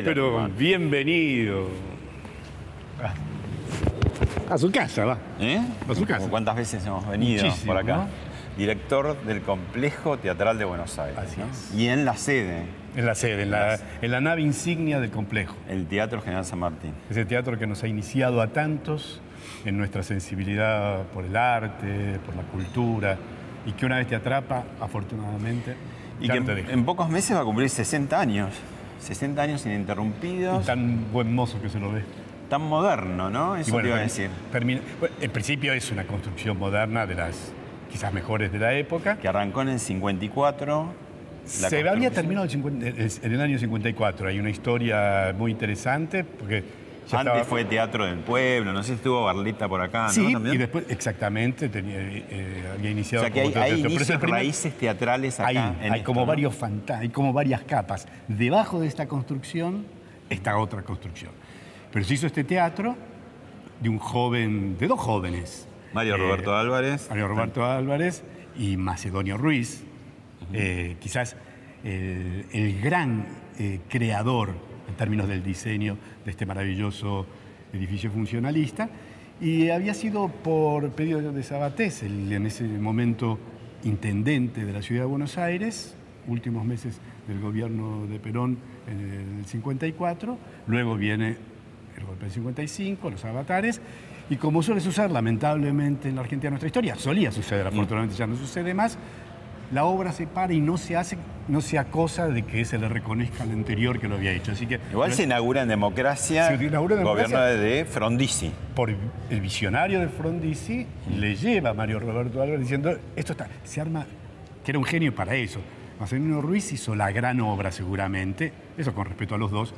Pero bienvenido. A su casa, va. ¿Eh? a su casa. ¿Cuántas veces hemos venido Muchísimo, por acá? ¿no? Director del Complejo Teatral de Buenos Aires. Así ¿no? es. Y en la sede, En la sede, en la, en la nave insignia del complejo. el Teatro General San Martín. Ese teatro que nos ha iniciado a tantos en nuestra sensibilidad por el arte, por la cultura, y que una vez te atrapa, afortunadamente, Y ya que no te en, deja. en pocos meses va a cumplir 60 años. 60 años ininterrumpidos. Y tan buen mozo que se lo ve. Tan moderno, ¿no? Eso bueno, te iba a decir. termina- bueno, principio es una construcción moderna de las quizás mejores de la época. Que arrancó en el 54. la Se había terminado el 50 en el año 54. Hay una historia muy interesante porque ya Antes estaba- fue Teatro del Pueblo, no sé si estuvo Barlita por acá, ¿no? Sí, También. y después, exactamente, tenía, eh, había o iniciado sea que como hay, inicios, primer- raíces teatrales acá. Ahí, en hay esto, como ¿no? varios hay como varias capas. Debajo de esta construcción está otra construcción. Pero se hizo este teatro de un joven, de dos jóvenes. Mario Eh, Roberto Álvarez. Mario Roberto Álvarez y Macedonio Ruiz, eh, quizás el, el gran eh, creador en términos del diseño de este maravilloso edificio funcionalista. Y había sido por pedido de Sabatés, el, en ese momento intendente de la ciudad de Buenos Aires, últimos meses del gobierno de Perón en el 54, luego viene el golpe del 55, los avatares, y como suele suceder lamentablemente en la Argentina nuestra historia, solía suceder, afortunadamente ya no sucede más, la obra se para y no se hace, no se acosa de que se le reconozca al anterior que lo había hecho. Así que Igual se inaugura en democracia, Se inaugura en gobierno democracia. de Frondizi. por el visionario de Frondizi le lleva a Mario Roberto Álvarez diciendo, esto está, se arma, que era un genio para eso. Marcelino Ruiz hizo la gran obra seguramente, eso con respeto a los dos,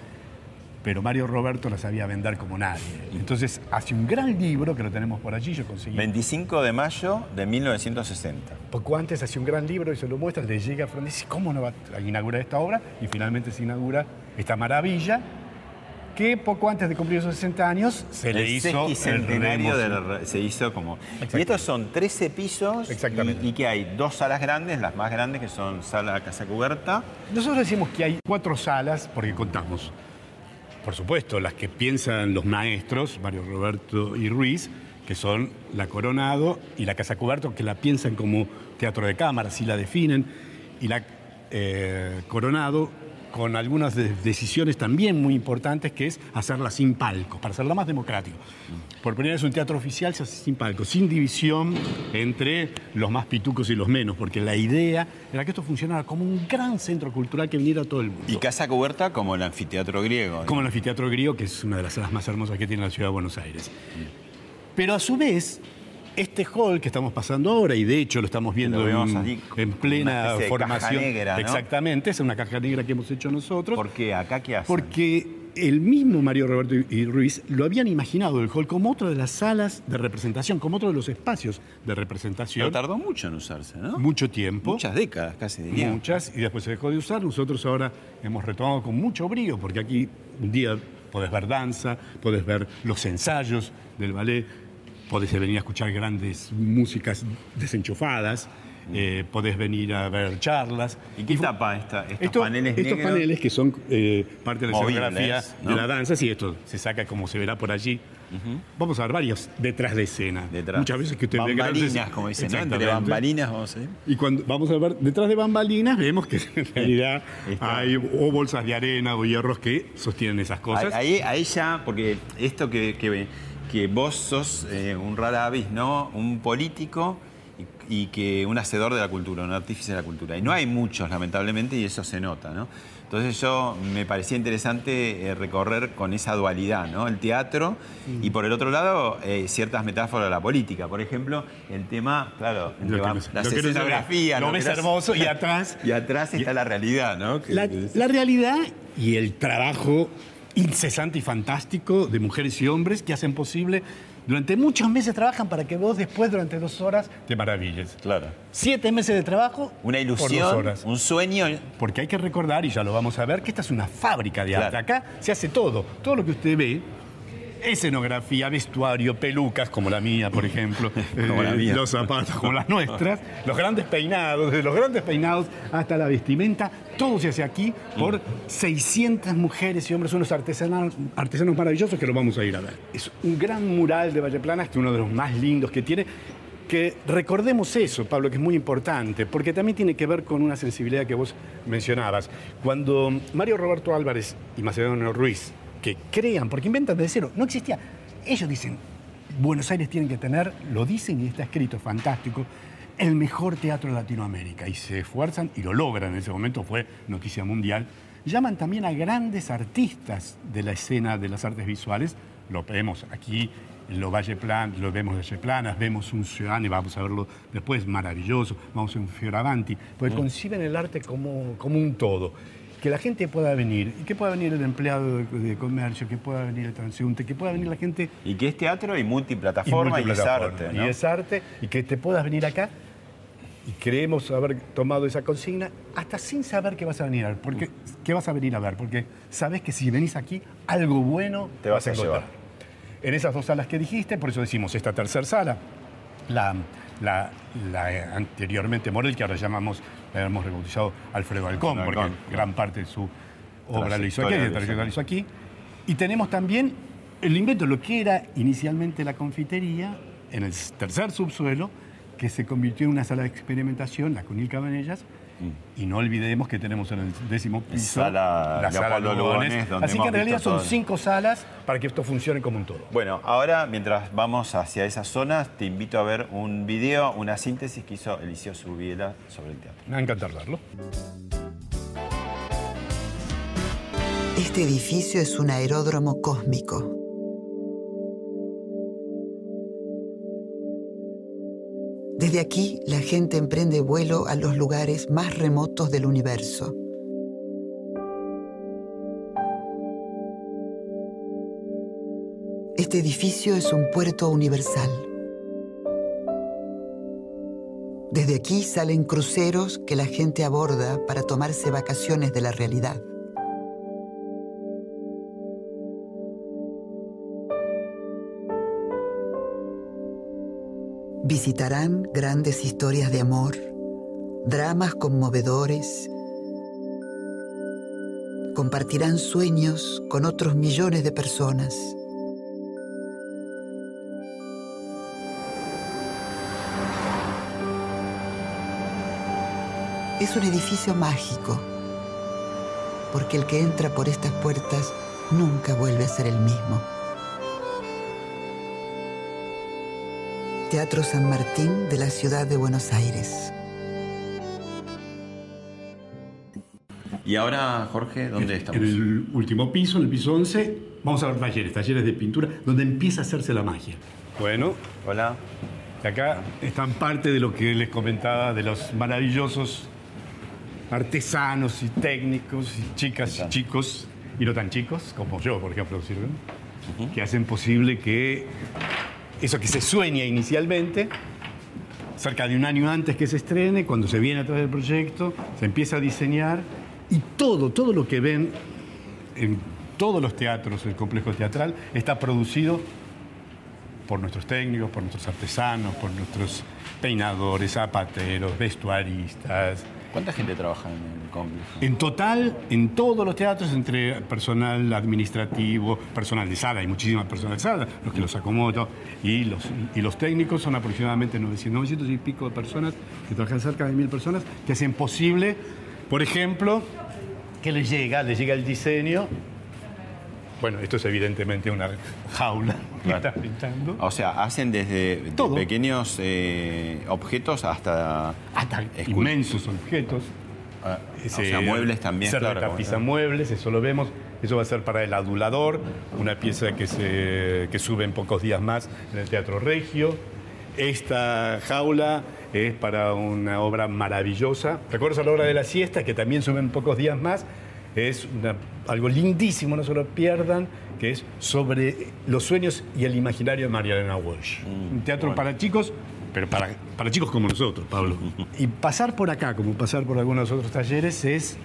pero Mario Roberto la sabía vender como nadie. Entonces hace un gran libro que lo tenemos por allí, yo conseguí. 25 de mayo de 1960. Poco antes hace un gran libro y se lo muestra, le llega a Frondizi, ¿cómo no va a inaugurar esta obra? Y finalmente se inaugura esta maravilla que poco antes de cumplir esos 60 años se le hizo el de la se hizo como. Y estos son 13 pisos. Exactamente. Y, y que hay dos salas grandes, las más grandes que son sala casa cubierta. Nosotros decimos que hay cuatro salas porque contamos. Por supuesto, las que piensan los maestros, Mario Roberto y Ruiz, que son la Coronado y la Casa Cuberto, que la piensan como teatro de cámara, así la definen, y la eh, Coronado con algunas de- decisiones también muy importantes, que es hacerla sin palcos, para hacerla más democrático. Por primera vez un teatro oficial se hace sin palcos, sin división entre los más pitucos y los menos, porque la idea era que esto funcionara como un gran centro cultural que viniera a todo el mundo. Y casa cubierta como el anfiteatro griego. Como el anfiteatro griego, que es una de las salas más hermosas que tiene la ciudad de Buenos Aires. Pero a su vez, este hall que estamos pasando ahora, y de hecho lo estamos viendo Lo en, allí, en una plena especie de caja formación. negra, ¿no? Exactamente, es una caja negra que hemos hecho nosotros. ¿Por qué? ¿Acá qué hacen? Porque el mismo Mario Roberto y- Ruiz lo habían imaginado el hall como otra de las salas de representación, como otro de los espacios de Pero representación. tardó mucho en usarse, ¿no? Mucho tiempo. Muchas décadas casi diría. Muchas, y después se dejó de usar. Nosotros ahora hemos retomado con mucho brío, porque aquí un día podés ver danza, podés ver los ensayos del ballet, podés venir a escuchar grandes músicas desenchufadas, eh, podés venir a ver charlas. ¿Y qué tapa esta, estos Esto- paneles estos negros? paneles que son eh, parte de la escenografía ¿no? de la danza, sí, esto se saca como se verá por allí. Vamos a ver varios detrás de escena. Detrás. Muchas veces que usted ve grandes- Bambalinas, como dicen, ¿no? Entre bambalinas, vamos a ir. Y cuando vamos a ver detrás de bambalinas, vemos que en realidad hay o bolsas de arena o hierros que sostienen esas cosas. Ahí, ahí ya, porque esto que, que que vos sos eh, un rara avis, ¿no? Un político y, y que un hacedor de la cultura, un artífice de la cultura. Y no hay muchos, lamentablemente, y eso se nota, ¿no? Entonces yo me parecía interesante eh, recorrer con esa dualidad, ¿no? El teatro y por el otro lado eh, ciertas metáforas de la política. Por ejemplo, el tema, claro, el Lo que tema- no- la lo que no escenografía. Lo ¿no? ves las- hermoso y atrás Y atrás está la realidad, ¿no? Que- La, que- la realidad y el trabajo incesante y fantástico de mujeres y hombres que hacen posible, durante muchos meses trabajan para que vos después, durante dos horas, te maravilles. Claro. Siete meses de trabajo Una por dos ilusión, horas. un sueño. Porque hay que recordar, y ya lo vamos a ver, que esta es una fábrica de arte. Claro. Acá se hace todo. Todo lo que usted ve, escenografía, vestuario, pelucas, como la mía, por ejemplo, Como la eh, mía. los zapatos, como las nuestras, los grandes peinados, desde los grandes peinados hasta la vestimenta, todo se hace aquí por 600 mujeres y hombres, unos artesanos, artesanos maravillosos que lo vamos a ir a ver. Es un gran mural de Valle Plana, este es uno de los más lindos que tiene. Que recordemos eso, Pablo, que es muy importante, porque también tiene que ver con una sensibilidad que vos mencionabas. Cuando Mario Roberto Álvarez y Macedonio Ruiz, que crean, porque inventan de cero, no existía. Ellos dicen, Buenos Aires tienen que tener, lo dicen y está escrito, fantástico, el mejor teatro de Latinoamérica. Y se esfuerzan y lo logran. En ese momento fue noticia mundial. Llaman también a grandes artistas de la escena de las artes visuales. Lo vemos aquí lo Valle Plan, lo vemos de Planas, vemos un Ciudadano, vamos a verlo después, maravilloso, vamos a un Fioravanti, porque conciben el arte como, como un todo. Que la gente pueda venir, y que pueda venir el empleado de, de comercio, que pueda venir el transeúnte, que pueda venir la gente Y que es teatro y y multiplataforma y, es multiplataforma. arte. ¿no? Y es arte, y que te puedas venir acá y creemos haber tomado esa consigna hasta sin saber qué vas a venir a ver. Porque, ¿Qué vas a venir a ver? Porque sabes que si venís aquí, algo bueno Te vas a encontrar. llevar. En esas dos salas que dijiste, por eso decimos esta tercera sala, la, la- la, anteriormente Morel, que ahora llamamos, la hemos rebautizado Alfredo Alcón, Alcón, porque gran parte de su obra lo hizo aquí, lo hizo aquí. Y tenemos también el invento, lo que era inicialmente la confitería, en el tercer subsuelo, que se convirtió en una sala de experimentación, la Conil Cabanellas. Y no olvidemos que tenemos en el décimo piso Sala la sala Leopoldo Lugones. Lugones, donde Así que en realidad son todo. cinco salas para que esto funcione como un todo. Bueno, ahora mientras vamos hacia esas zonas, te invito a ver un video, una síntesis que hizo Eliseo Surbiela sobre el teatro. Me va a encantar verlo. Este edificio es un aeródromo cósmico. Desde aquí, la gente emprende vuelo a los lugares más remotos del universo. Este edificio es un puerto universal. Desde aquí salen cruceros que la gente aborda para tomarse vacaciones de la realidad. Visitarán grandes historias de amor, dramas conmovedores, compartirán sueños con otros millones de personas. Es un edificio mágico, porque el que entra por estas puertas nunca vuelve a ser el mismo. Teatro San Martín de la ciudad de Buenos Aires. Y ahora, Jorge, ¿dónde estamos? En el último piso, en el piso 11, vamos a ver talleres, talleres de pintura, donde empieza a hacerse la magia. Bueno, Hola. y acá están parte de lo que les comentaba de los maravillosos artesanos y técnicos y chicas y chicos, y no tan chicos como yo, por ejemplo, sirven, que hacen posible que eso que se sueña inicialmente, cerca de un año antes que se estrene, cuando se viene a través del proyecto, se empieza a diseñar y todo, todo lo que ven en todos los teatros, el complejo teatral, está producido por nuestros técnicos, por nuestros artesanos, por nuestros peinadores, zapateros, vestuaristas. ¿Cuánta gente trabaja en el complejo? En total, en todos los teatros, entre personal administrativo, personal de sala, hay muchísimas personas de sala, los que los acomodo, y los, y los técnicos son aproximadamente 900, 900 y pico de personas, que trabajan cerca de mil personas, que hacen posible, por ejemplo, que les llega, les llega el diseño Bueno, esto es evidentemente una jaula que Claro. está pintando. O sea, hacen desde de pequeños eh, objetos hasta... Hasta inmensos objetos. Ah, o Se- sea, muebles también, Se claro. retapizan como- muebles, eso lo vemos. Eso va a ser para el adulador, una pieza que, se, que sube en pocos días más en el Teatro Regio. Esta jaula es para una obra maravillosa. ¿Recuerdas a la hora de la siesta? Que también sube en pocos días más. Es una- algo lindísimo, no se lo pierdan, que es sobre los sueños y el imaginario de María Elena Walsh. un teatro bueno. para chicos, pero para, para chicos como nosotros, Pablo. Y pasar por acá, como pasar por algunos otros talleres, es,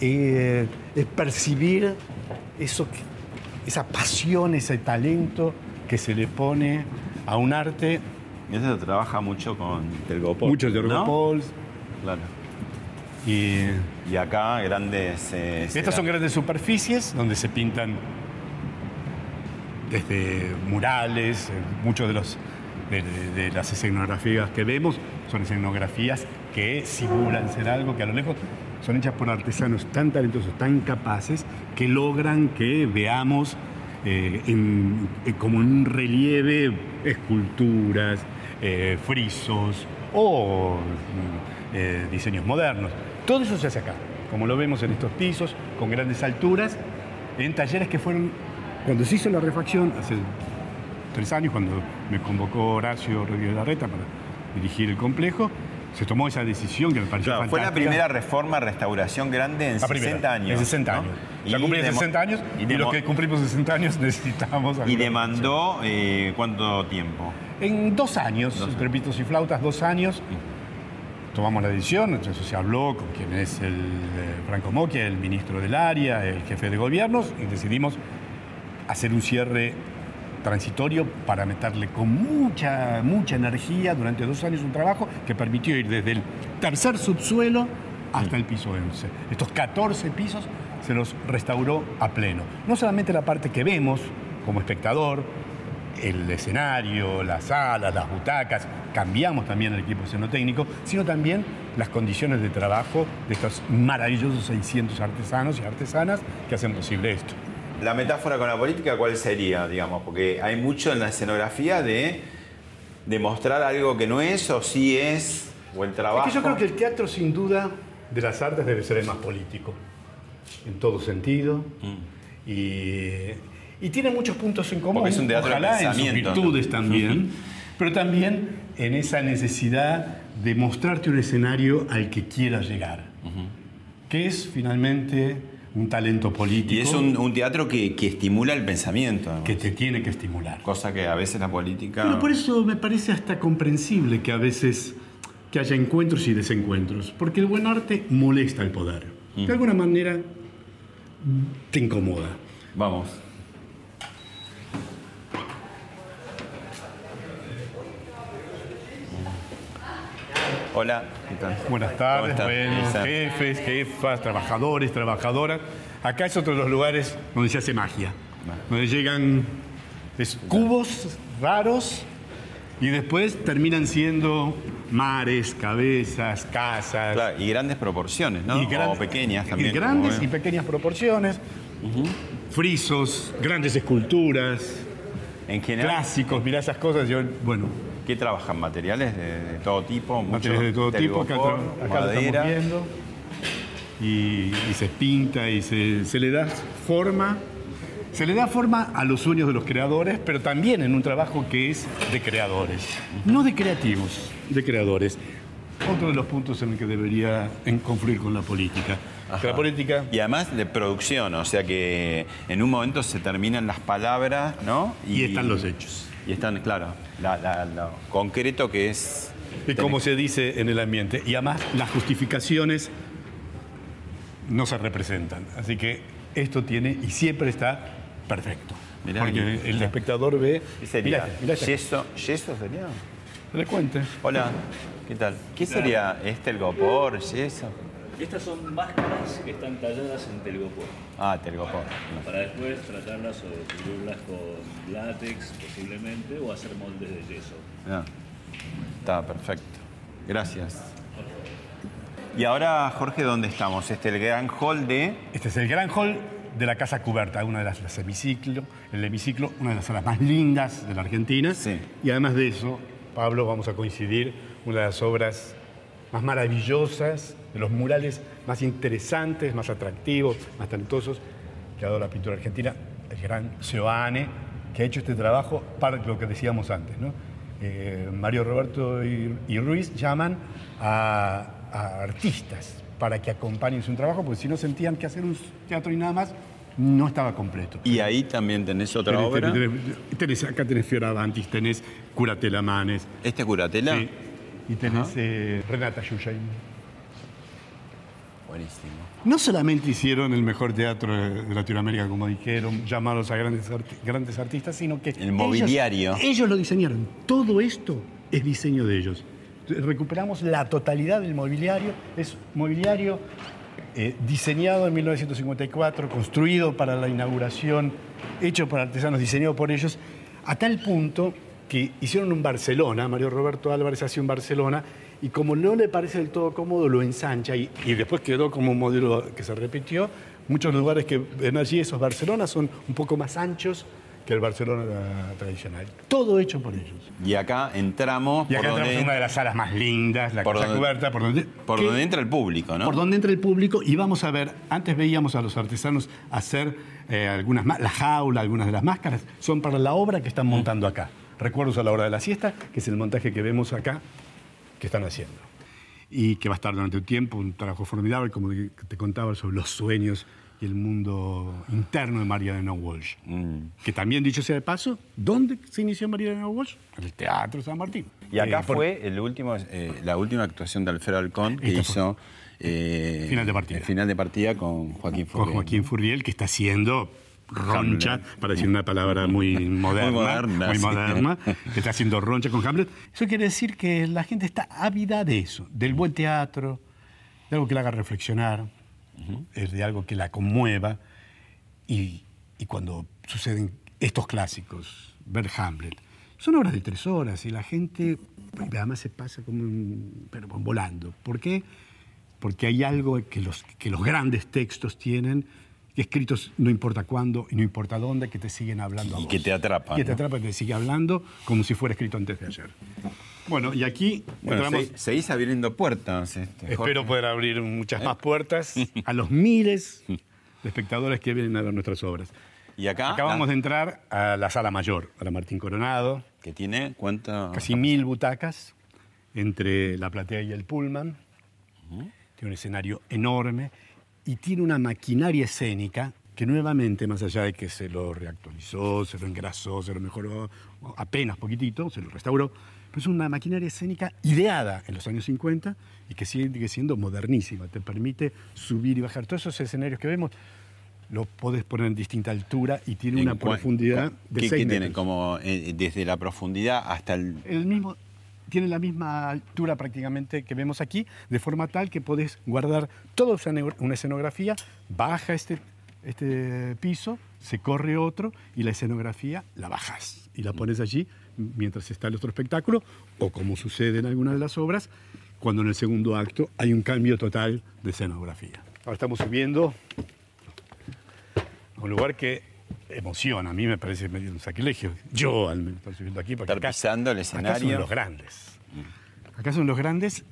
eh, es percibir eso esa pasión, ese talento que se le pone a un arte. Y eso trabaja mucho con de ¿no? Ergopols. Claro. Y Y acá grandes... eh, estas son grandes superficies donde se pintan desde murales, eh, muchos de los de, de- de las escenografías que vemos son escenografías que simulan ser algo que a lo lejos son hechas por artesanos tan talentosos, tan capaces, que logran que veamos eh, en- eh, como en un relieve esculturas, eh, frisos o diseños modernos. Todo eso se hace acá, como lo vemos en estos pisos, con grandes alturas, en talleres que fueron, cuando se hizo la refacción, hace tres años, cuando me convocó Horacio Rodríguez Larreta para dirigir el complejo, se tomó esa decisión que me pareció Claro, fue la primera reforma, restauración grande en La primera, 60 años. En 60 ¿no? años. Y Ya cumplí demo- 60 años y, demo- los que cumplimos 60 años necesitamos... y demandó eh, cuánto tiempo. En dos años, Dos entre pitos y flautas, dos años, tomamos la decisión, entonces se habló con quien es el eh, Franco Mocchia, el ministro del área, el jefe de gobiernos, y decidimos hacer un cierre transitorio para meterle con mucha, mucha energía durante dos años un trabajo que permitió ir desde el tercer subsuelo hasta el piso 11. Estos 14 pisos se los restauró a pleno. No solamente la parte que vemos como espectador, el escenario, las salas, las butacas, cambiamos también el equipo escenotécnico, sino también las condiciones de trabajo de estos maravillosos 600 artesanos y artesanas que hacen posible esto. La metáfora con la política, ¿cuál sería, digamos? Porque hay mucho en la escenografía de demostrar algo que no es o sí es, o el trabajo. Es que yo creo que el teatro, sin duda, de las artes debe ser el más político, en todo sentido. Y, y tiene muchos puntos en común. Porque es un teatro de ojalá en sus virtudes también, pero también en esa necesidad de mostrarte un escenario al que quieras llegar, que es finalmente un talento político Y es un, un teatro que, que estimula el pensamiento, además. que te tiene que estimular. cosa que a veces la política... Pero por eso me parece hasta comprensible que a veces que haya encuentros y desencuentros, porque el buen arte molesta el poder. De alguna manera te incomoda. Vamos. Hola, ¿qué tal? Buenas tardes, buenos jefes, jefas, trabajadores, trabajadoras. Acá es otro de los lugares donde se hace magia, donde llegan es, cubos raros y después terminan siendo mares, cabezas, casas. Claro, y grandes proporciones, ¿no? gran- o pequeñas también. Y grandes y pequeñas proporciones, frisos, grandes esculturas, En general, clásicos, mirá esas cosas. Yo, bueno, ¿qué trabajan? ¿Materiales de, de todo tipo? materiales de todo tipo, acá, acá lo estamos viendo. Y, y se pinta y se, se le da forma. Se le da forma a los sueños de los creadores, pero también en un trabajo que es de creadores. No de creativos, de creadores. Otro de los puntos en el que debería confluir con la política. La política Y además de producción, o sea que en un momento se terminan las palabras, ¿no? Y están los hechos. Y están, claro, la- la- lo concreto que es... Y como se dice en el ambiente. Y además las justificaciones no se representan. Así que esto tiene y siempre está perfecto. Mirá, Porque el espectador ve. ¿Qué sería? Mirá, ¿Yeso? ¿Yeso sería? le cuente. Hola, ¿qué tal? ¿Qué sería este el gopor, yeso? Estas son máscaras que están talladas en telgopor, Ah, telgopor. para después tratarlas o cubrirlas con látex posiblemente o hacer moldes de yeso. Ah, está perfecto. Gracias. Y ahora, Jorge, ¿dónde estamos? Este el gran hall de... Este es el gran hall de la Casa Cubierta, una de las, las hemiciclo, el hemiciclo, una de las salas más lindas de la Argentina. Sí. Y además de eso, Pablo, vamos a coincidir, una de las obras más maravillosas, de los murales más interesantes, más atractivos, más talentosos que ha dado la pintura argentina, el gran Seoane, que ha hecho este trabajo para lo que decíamos antes. ¿no? Eh, Mario Roberto y, y Ruiz llaman a, a artistas para que acompañen su trabajo, porque si no sentían que hacer un teatro y nada más no estaba completo. Y ahí también tenés otra Tenés- obra. tenés- tenés- acá tenés Fioravantis, tenés Curatela Manes, ¿Este Curatela? sí, y tenés eh, Renata Yuyain. Buenísimo. No solamente hicieron el mejor teatro de de Latinoamérica, como dijeron, llamados a grandes, arti- grandes artistas, sino que... El mobiliario. Ellos, ellos lo diseñaron. Todo esto es diseño de ellos. Recuperamos la totalidad del mobiliario. Es mobiliario eh, diseñado en 1954, construido para la inauguración, hecho por artesanos, diseñado por ellos, a tal punto que hicieron un Barcelona, Mario Roberto Álvarez hacía un Barcelona, y como no le parece del todo cómodo, lo ensancha, y, y después quedó como un modelo que se repitió. Muchos lugares que ven allí, esos Barcelonas, son un poco más anchos que el Barcelona tradicional. Todo hecho por ellos. Y acá entramos Y acá por, donde, una de las salas más lindas, la por casa donde- cubierta, por donde, por que- donde entra el público, ¿no? por donde entra el público y vamos a ver, antes veíamos a los artesanos hacer eh, algunas, la jaula, algunas de las máscaras, son para la obra que están montando acá. Recuerdos a la hora de la siesta, que es el montaje que vemos acá, que están haciendo. Y que va a estar durante un tiempo, un trabajo formidable, como te contaba sobre los sueños y el mundo interno de Mariana Walsh. Mm. Que también, dicho sea de paso, ¿dónde se inició Mariana Walsh? En el Teatro San Martín. Y acá Eh, por- fue el último, eh, la última actuación de Alfredo Alcón que hizo eh, Final de partida. el final de partida con Joaquín con Furriel. Joaquín Furriel, que está haciendo roncha, Hamlet. para decir una palabra muy moderna, muy moderna, moderna, sí. que está haciendo roncha con Hamlet. Eso quiere decir que la gente está ávida de eso, del buen teatro, de algo que la haga reflexionar, es de algo que la conmueva. Y, y cuando suceden estos clásicos, ver Hamlet, son obras de tres horas y la gente además se pasa como un- pero volando. ¿Por qué? Porque hay algo que los, que los grandes textos tienen, escritos no importa cuándo y no importa dónde, que te siguen hablando a Y vos. que te atrapan, Que te ¿no? atrapa, te sigue hablando como si fuera escrito antes de ayer. Bueno, y aquí Bueno, entramos... se- seguís abriendo puertas. este. Espero poder abrir muchas ¿Eh? más puertas a los miles de espectadores que vienen a ver nuestras obras. Y acá, Acabamos la- de entrar a la sala mayor, a la Martín Coronado, que tiene cuánto. casi mil butacas entre la platea y el pullman. Tiene un escenario enorme y tiene una maquinaria escénica que nuevamente, más allá de que se lo reactualizó, se lo engrasó, se lo mejoró apenas poquitito, se lo restauró, pero es una maquinaria escénica ideada en los años 50 y que sigue siendo modernísima. Te permite subir y bajar. Todos esos escenarios que vemos los podés poner en distinta altura y tiene en una profundidad de ¿Qué, 6 qué tiene? metros. Como eh, desde la profundidad hasta el. el mismo, tiene la misma altura prácticamente que vemos aquí, de forma tal que podés guardar toda una escenografía, baja este, este piso, se corre otro y la escenografía la bajas y la pones allí mientras está el otro espectáculo, o como sucede en algunas de las obras, cuando en el segundo acto hay un cambio total de escenografía. Ahora estamos subiendo a un lugar que emociona, a mí me parece medio un sacrilegio. Yo al menos estoy subiendo aquí porque Estar pisando el Acá escenario. son los grandes. Acá son los grandes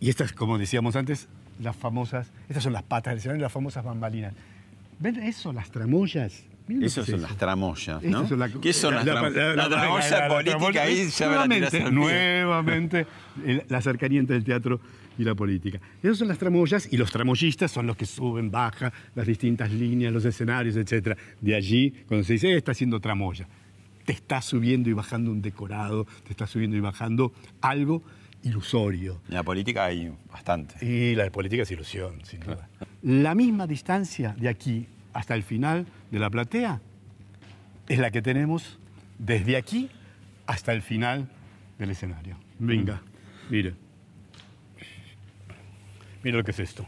y estas, como decíamos antes, las famosas, estas son las patas del escenario, las famosas bambalinas. ¿Ven eso, las tramoyas? Miren lo que Esos es son las tramoyas, ¿no? Son la- ¿Qué son la- las la- tramoyas? la- tramoya política ahí ya nuevamente, nuevamente, la cercanía entre el teatro y la política. Esas son las tramoyas y los tramoyistas son los que suben, bajan las distintas líneas, los escenarios, etc. De allí, cuando se dice, "Eh, está haciendo tramoya, te está subiendo y bajando un decorado, te está subiendo y bajando algo ilusorio. En la política hay bastante. Y la política es ilusión, sin duda. La misma distancia de aquí hasta el final de la platea es la que tenemos desde aquí hasta el final del escenario. Venga, mire. Mira lo que es esto.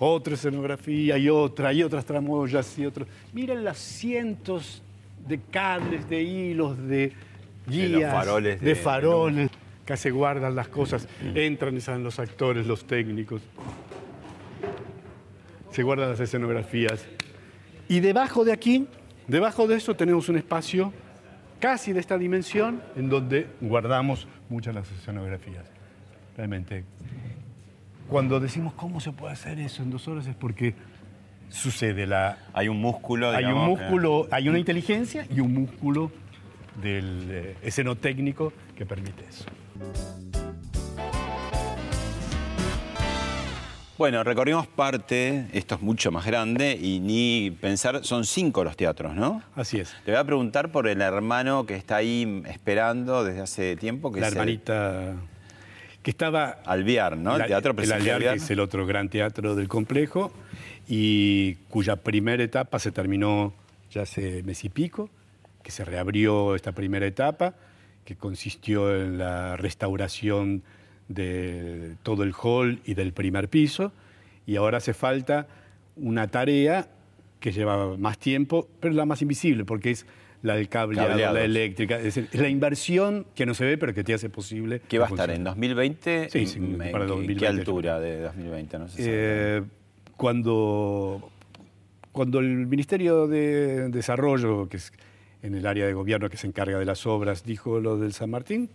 Otra escenografía y otra, y otras tramoyas y otros. Miren los cientos de cables, de hilos, de De guías, los faroles de, de- faroles, que se guardan las cosas, entran y salen los actores, los técnicos. se guardan las escenografías. Y debajo de aquí, debajo de eso tenemos un espacio casi de esta dimensión en donde guardamos muchas de las escenografías. Realmente, cuando decimos cómo se puede hacer eso en dos horas es porque sucede la... Hay un músculo, Hay un digamos, que- músculo, hay una inteligencia y un músculo del eh, escenotécnico que permite eso. Bueno, recorrimos parte, esto es mucho más grande, y ni pensar, son cinco los teatros, ¿no? Así es. Te voy a preguntar por el hermano que está ahí esperando desde hace tiempo, que La es el hermanita que estaba Alvear, ¿no? El teatro el Alvear, Alvear. que es el otro gran teatro del complejo, y cuya primera etapa se terminó ya hace mes y pico, que se reabrió esta primera etapa, que consistió en la restauración de todo el hall y del primer piso, y ahora hace falta una tarea que lleva más tiempo, pero la más invisible, porque es la del cableado, Cableados. la eléctrica, es, decir, es la inversión que no se ve, pero que te hace posible. ¿Qué va a estar en 2020? Sí, sí, ¿En para qué- 2020. ¿Qué altura de 2020? No sé Eh, cuando, cuando el Ministerio de Desarrollo, que es en el área de gobierno que se encarga de las obras, dijo lo del San Martín,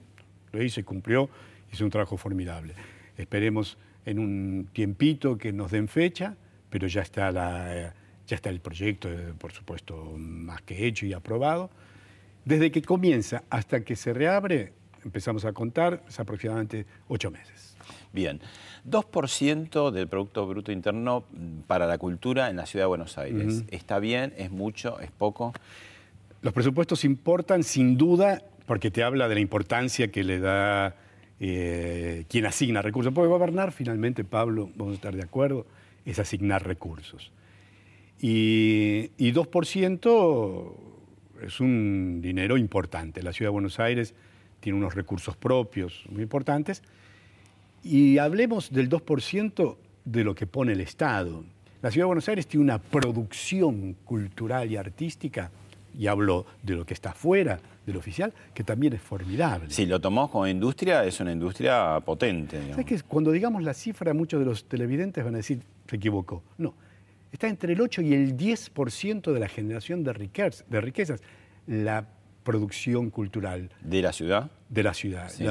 lo hizo y cumplió, hizo un trabajo formidable. Esperemos en un tiempito que nos den fecha, pero ya está, la, ya está el proyecto, eh, por supuesto, más que hecho y aprobado. Desde que comienza hasta que se reabre, empezamos a contar, es aproximadamente ocho meses. Bien. 2% del Producto Bruto Interno para la cultura en la Ciudad de Buenos Aires. ¿Está bien? ¿Es mucho? ¿Es poco? Los presupuestos importan sin duda porque te habla de la importancia que le da eh, quien asigna recursos. Porque gobernar finalmente, Pablo, vamos a estar de acuerdo, es asignar recursos. Y, y 2% es un dinero importante. La Ciudad de Buenos Aires tiene unos recursos propios muy importantes. Y hablemos del 2% de lo que pone el Estado. La Ciudad de Buenos Aires tiene una producción cultural y artística, y hablo de lo que está fuera del oficial, que también es formidable. Si lo tomamos como industria, es una industria potente. ¿Sabes qué? Cuando digamos la cifra, muchos de los televidentes van a decir, se equivocó. No, está entre el 8 y el 10% de la generación de riquezas, de riquezas, la producción cultural ¿De la ciudad? de la ciudad. Sí.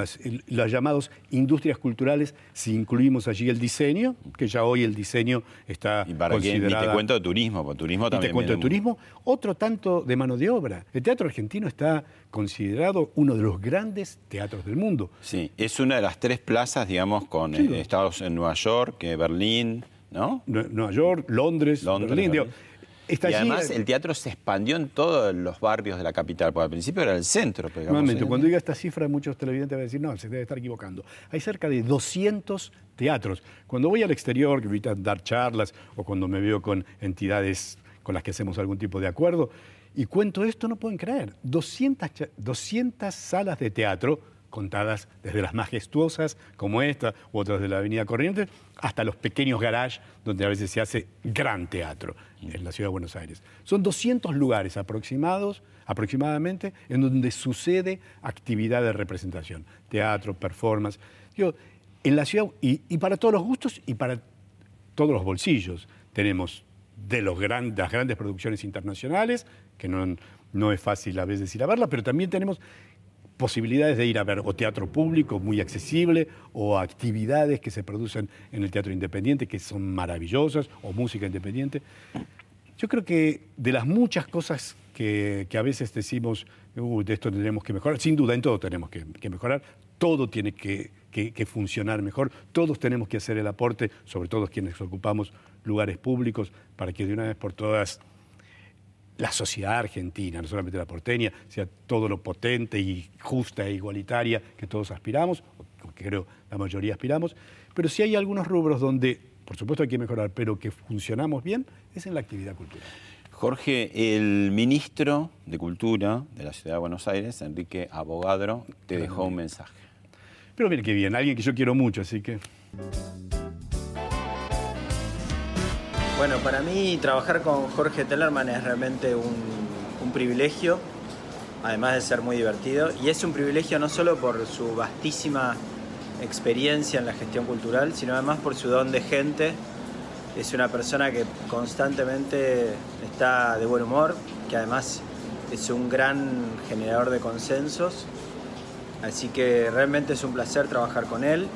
Las, llamadas industrias culturales, si incluimos allí el diseño, que ya hoy el diseño está Y para ni considerada... te cuento de turismo, porque turismo Y también. te cuento de turismo, otro tanto de mano de obra. El teatro argentino está considerado uno de los grandes teatros del mundo. Sí, es una de las tres plazas, digamos, con Sí. eh, estados en Nueva York, que Berlín, ¿no? Nue- Nueva York, Londres, Londres, Berlín. digo, Berlín. Está y además el teatro se expandió en todos los barrios de la capital, porque al principio era el centro. pero digamos, Nuevamente, ¿eh? cuando diga esta cifra, muchos televidentes van a decir, no, se debe estar equivocando. Hay cerca de 200 teatros. Cuando voy al exterior, que ahorita dar charlas, o cuando me veo con entidades con las que hacemos algún tipo de acuerdo, y cuento esto, no pueden creer. 200, cha- 200 salas de teatro, contadas desde las majestuosas como esta, u otras de la Avenida Corrientes, hasta los pequeños garages donde a veces se hace gran teatro en la ciudad de Buenos Aires. Son 200 lugares aproximados, aproximadamente en donde sucede actividad de representación, teatro, performance. Digo, en la ciudad, y, para todos los gustos y para todos los bolsillos. Tenemos de los gran- las grandes producciones internacionales, que no, no es fácil a veces ir a verla, pero también tenemos posibilidades de ir a ver o teatro público muy accesible o actividades que se producen en el teatro independiente que son maravillosas o música independiente. Yo creo que de las muchas cosas que, que a veces decimos, "Uy, de esto tendremos que mejorar, sin duda en todo tenemos que, que mejorar, todo tiene que- que funcionar mejor, todos tenemos que hacer el aporte, sobre todo quienes ocupamos lugares públicos, para que de una vez por todas la sociedad argentina, no solamente la porteña, sea todo lo potente y justa e igualitaria que todos aspiramos, o que creo la mayoría aspiramos, pero si hay algunos rubros donde, por supuesto hay que mejorar, pero que funcionamos bien, es en la actividad cultural. Jorge, el ministro de Cultura de la Ciudad de Buenos Aires, Enrique Abogadro, te dejó un mensaje. Pero mire qué bien, alguien que yo quiero mucho, así que... Bueno, para mí trabajar con Jorge Tellerman es realmente un, privilegio, además de ser muy divertido. Y es un privilegio no solo por su vastísima experiencia en la gestión cultural, sino además por su don de gente es una persona que constantemente está de buen humor, que además es un gran generador de consensos. Así que realmente es un placer trabajar con él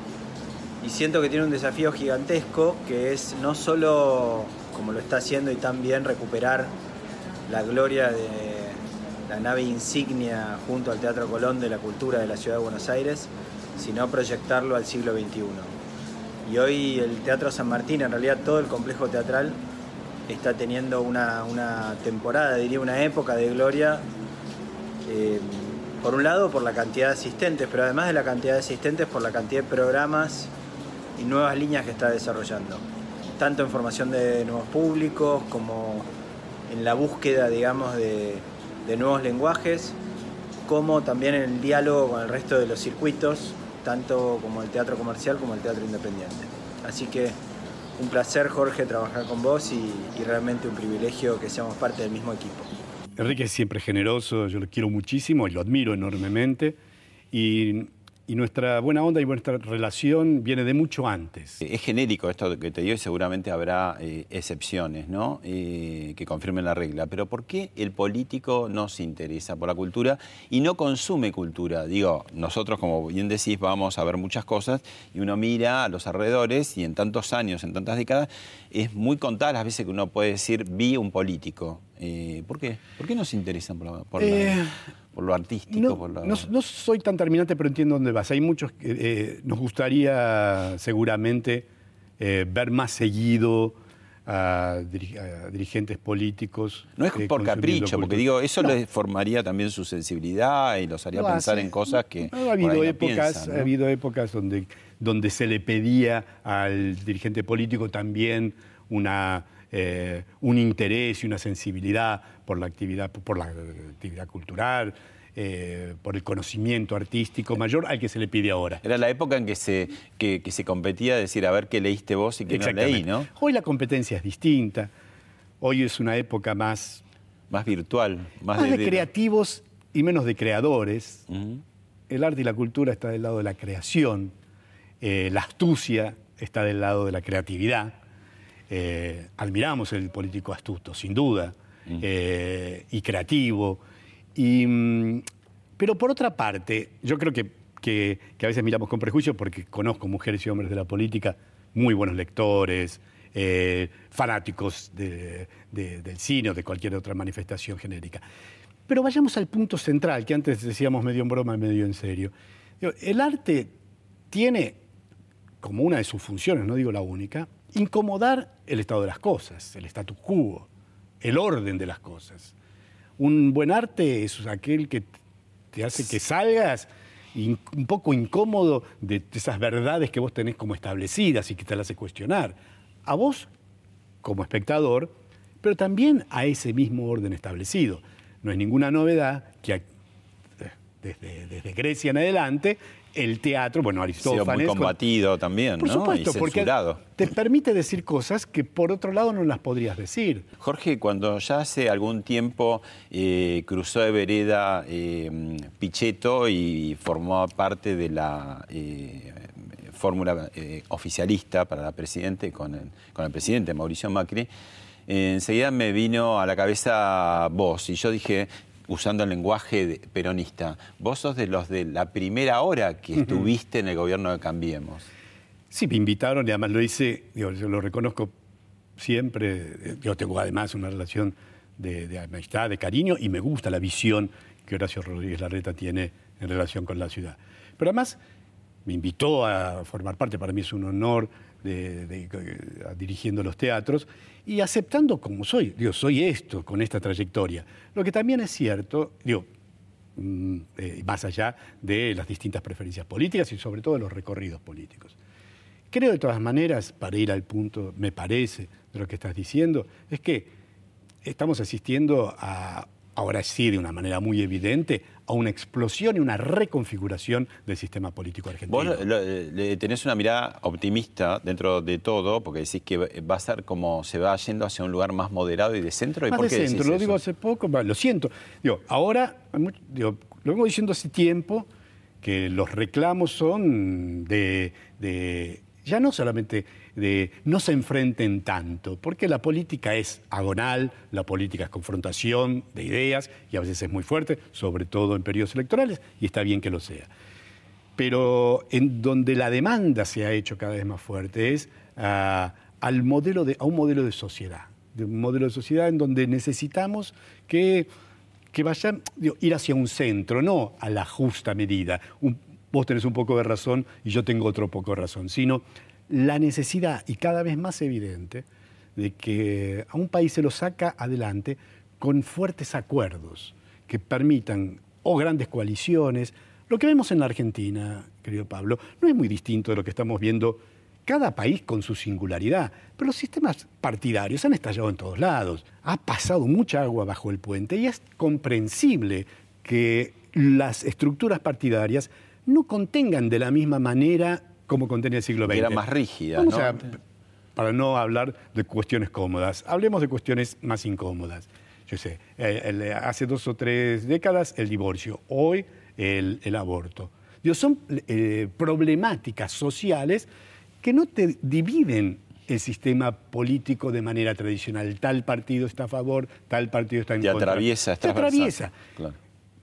y siento que tiene un desafío gigantesco que es no solo, como lo está haciendo y tan bien, recuperar la gloria de la nave insignia junto al Teatro Colón de la Cultura de la Ciudad de Buenos Aires, sino proyectarlo al siglo XXI. Y hoy el Teatro San Martín, en realidad todo el complejo teatral, está teniendo una, una temporada, diría una época de gloria, eh, por un lado por la cantidad de asistentes, pero además de la cantidad de asistentes, por la cantidad de programas y nuevas líneas que está desarrollando, tanto en formación de nuevos públicos como en la búsqueda, digamos, de, de nuevos lenguajes, como también en el diálogo con el resto de los circuitos, tanto como el teatro comercial como el teatro independiente. Así que un placer, Jorge, trabajar con vos y, y realmente un privilegio que seamos parte del mismo equipo. Enrique es siempre generoso, yo lo quiero muchísimo y lo admiro enormemente. Y, y nuestra buena onda y nuestra relación viene de mucho antes. Es genérico esto que te digo y seguramente habrá eh, excepciones, ¿no? Eh, que confirmen la regla. Pero ¿por qué el político no se interesa por la cultura y no consume cultura? Digo, nosotros, como bien decís, vamos a ver muchas cosas y uno mira a los alrededores y en tantos años, en tantas décadas, es muy contada las veces que uno puede decir vi un político. Eh, ¿Por qué? ¿Por qué no se interesan por, la- por la- Eh, por lo artístico? No, por lo- no- no soy tan terminante, pero entiendo dónde vas. Hay muchos que eh, nos gustaría seguramente ver más seguido a, diri- a dirigentes políticos. No es por capricho, porque digo, eso No. les formaría también su sensibilidad y los haría pensar en cosas que No, ha habido épocas, ha habido épocas donde, donde se le pedía al dirigente político también una, eh, un interés y una sensibilidad por la actividad, por la actividad cultural, eh, por el conocimiento artístico mayor al que se le pide ahora. Era la época en que se, que, que se competía, decir, a ver qué leíste vos y qué no leí, ¿no? Hoy la competencia es distinta. Hoy es una época más, Más virtual, más, más de, de- creativos y menos de creadores. El arte y la cultura está del lado de la creación, eh, la astucia está del lado de la creatividad. Eh, admiramos el político astuto, sin duda, eh, y creativo. Y, mm, pero por otra parte, yo creo que, que- que a veces miramos con prejuicio porque conozco mujeres y hombres de la política, muy buenos lectores, eh, fanáticos de- de- del cine o de cualquier otra manifestación genérica. Pero vayamos al punto central, que antes decíamos medio en broma y medio en serio. El arte tiene como una de sus funciones, no digo la única, incomodar el estado de las cosas, el status quo, el orden de las cosas. Un buen arte es aquel que te hace que salgas un poco incómodo de esas verdades que vos tenés como establecidas y que te las hace cuestionar. A vos como espectador, pero también a ese mismo orden establecido. No es ninguna novedad que desde, desde Grecia en adelante el teatro, bueno, Ha sido Aristófanes... muy con- combatido también, por ¿no? supuesto, y porque te permite decir cosas que por otro lado no las podrías decir. Jorge, cuando ya hace algún tiempo eh, cruzó de vereda eh, Pichetto y formó parte de la eh, fórmula eh, oficialista para la presidente con el, con el presidente Mauricio Macri, enseguida me vino a la cabeza vos y yo dije, usando el lenguaje peronista, vos sos de los de la primera hora que estuviste en el gobierno de Cambiemos. Sí, me invitaron y además lo hice, digo, yo lo reconozco siempre. Yo tengo además una relación de, de amistad, de cariño y me gusta la visión que Horacio Rodríguez Larreta tiene en relación con la ciudad. Pero además me invitó a formar parte, para mí es un honor dirigiendo los teatros y aceptando como soy, digo, soy esto con esta trayectoria. Lo que también es cierto, digo, mm, eh, más allá de las distintas preferencias políticas y sobre todo de los recorridos políticos. Creo de todas maneras, para ir al punto, me parece, de lo que estás diciendo, es que estamos asistiendo a, ahora sí de una manera muy evidente, a una explosión y una reconfiguración del sistema político argentino. Vos le- tenés una mirada optimista dentro de todo, porque decís que va a ser como se va yendo hacia un lugar más moderado y de centro. ¿Y Más por de qué decís centro, lo eso? digo hace poco, lo siento. Digo, ahora, digo, lo vengo diciendo hace tiempo, que los reclamos son de, de- ya no solamente de no se enfrenten tanto, porque la política es agonal, la política es confrontación de ideas y a veces es muy fuerte, sobre todo en periodos electorales, y está bien que lo sea. Pero en donde la demanda se ha hecho cada vez más fuerte es a, al modelo de, a un modelo de sociedad, un modelo de sociedad en donde necesitamos que, que vayan, ir hacia un centro, no a la justa medida. Vos tenés un poco de razón y yo tengo otro poco de razón, sino la necesidad, y cada vez más evidente, de que a un país se lo saca adelante con fuertes acuerdos que permitan o grandes coaliciones. Lo que vemos en la Argentina, querido Pablo, no es muy distinto de lo que estamos viendo cada país con su singularidad, pero los sistemas partidarios han estallado en todos lados. Ha pasado mucha agua bajo el puente y es comprensible que las estructuras partidarias no contengan de la misma manera como contenía el siglo XX. Eran más rígidas, Vamos ¿no? a- para no hablar de cuestiones cómodas, hablemos de cuestiones más incómodas. Yo sé, eh, el- hace dos o tres décadas el divorcio, hoy el, el aborto. Digo, son eh, problemáticas sociales que no te dividen el sistema político de manera tradicional. Tal partido está a favor, tal partido está en Te contra. atraviesa, es Te atraviesa. Claro.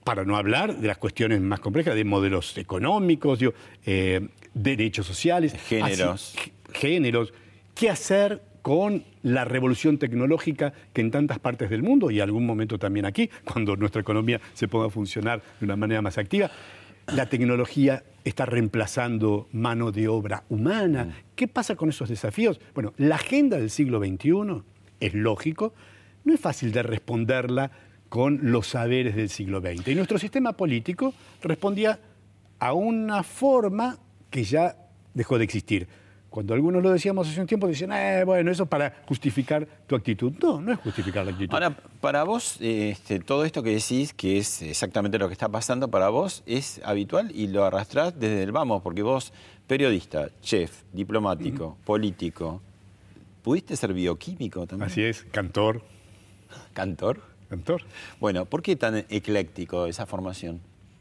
Para no hablar de las cuestiones más complejas, de modelos económicos, digo, eh, derechos sociales, Géneros. así, géneros. ¿Qué hacer con la revolución tecnológica que en tantas partes del mundo y algún momento también aquí, cuando nuestra economía se ponga a funcionar de una manera más activa, la tecnología está reemplazando mano de obra humana? ¿Qué pasa con esos desafíos? Bueno, la agenda del siglo XXI es lógico, no es fácil de responderla con los saberes del siglo XX. Y nuestro sistema político respondía a una forma que ya dejó de existir. Cuando algunos lo decíamos hace un tiempo, decían, eh, bueno, eso es para justificar tu actitud. No, no es justificar la actitud. Ahora, para vos, este, todo esto que decís, que es exactamente lo que está pasando para vos, es habitual y lo arrastrás desde el vamos, porque vos, periodista, chef, diplomático, político, ¿pudiste ser bioquímico también? Así es, cantor, ¿Cantor? cantor. Bueno, ¿por qué tan ecléctico esa formación?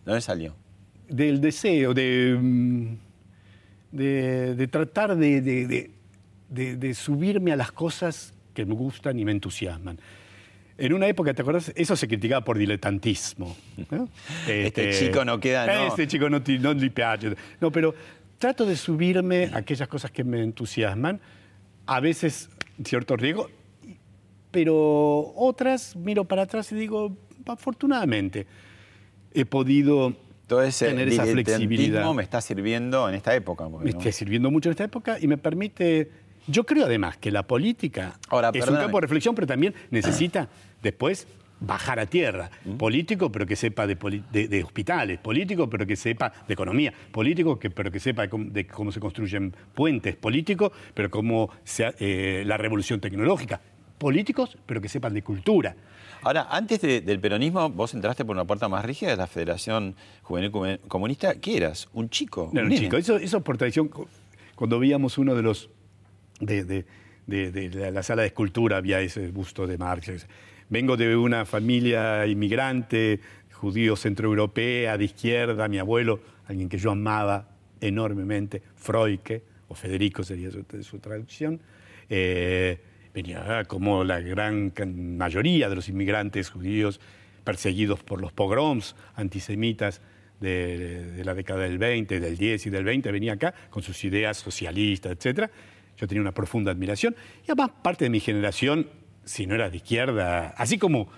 ¿De dónde salió? Del deseo, de, mm, de, de tratar de, de- de- subirme a las cosas que me gustan y me entusiasman. En una época, ¿te acuerdas? Eso se criticaba por diletantismo. ¿no? Este chico no queda, no. Este chico no, no. No, pero trato de subirme a aquellas cosas que me entusiasman. A veces cierto riesgo, pero otras miro para atrás y digo, afortunadamente, he podido Todo ese tener esa flexibilidad. me está sirviendo en esta época. porque, Me ¿no? está sirviendo mucho en esta época y me permite. Yo creo además que la política Ahora, es un campo de reflexión, pero también necesita después bajar a tierra. Político, pero que sepa de, poli- de- de hospitales. Político, pero que sepa de economía. Político, que, pero que sepa de cómo, de cómo se construyen puentes. Político, pero cómo se ha- eh, la revolución tecnológica. Políticos, pero que sepan de cultura. Ahora, antes de- del peronismo, vos entraste por una puerta más rígida de la Federación Juvenil Comu- Comunista. ¿Qué eras? ¿Un chico? No, ¿Un nene? chico, eso, eso por tradición, cu- cuando veíamos uno de los de, de- la, la sala de escultura había ese busto de Marx. Vengo de una familia inmigrante, judío centroeuropea, de izquierda, mi abuelo, alguien que yo amaba enormemente, Freuke, o Federico sería su, su traducción, eh, venía como la gran mayoría de los inmigrantes judíos perseguidos por los pogroms antisemitas de, de la década del 20, del 10 y del 20, venía acá con sus ideas socialistas, etc. Yo tenía una profunda admiración. Y además, parte de mi generación, si no era de izquierda, así como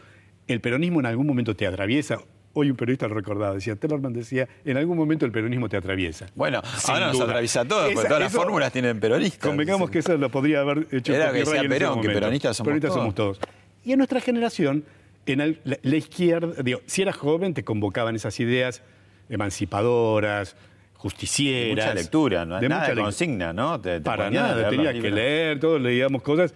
el peronismo en algún momento te atraviesa, hoy un periodista lo recordaba, decía, Tellerman decía, en algún momento el peronismo te atraviesa. Bueno, ahora nos duda. atraviesa a todos, porque todas las eso- fórmulas tienen peronistas. Convengamos que eso lo podría haber hecho Era que decía Perón, que peronistas somos Peronistas todos. somos todos. Y en nuestra generación, en el- la, la izquierda, digo, si eras joven, te convocaban esas ideas emancipadoras, justicieras. Mucha lectura, no de nada mucha de consigna, ¿no? Te- te Para nada, leer tenía los que libros. leer, todos leíamos cosas.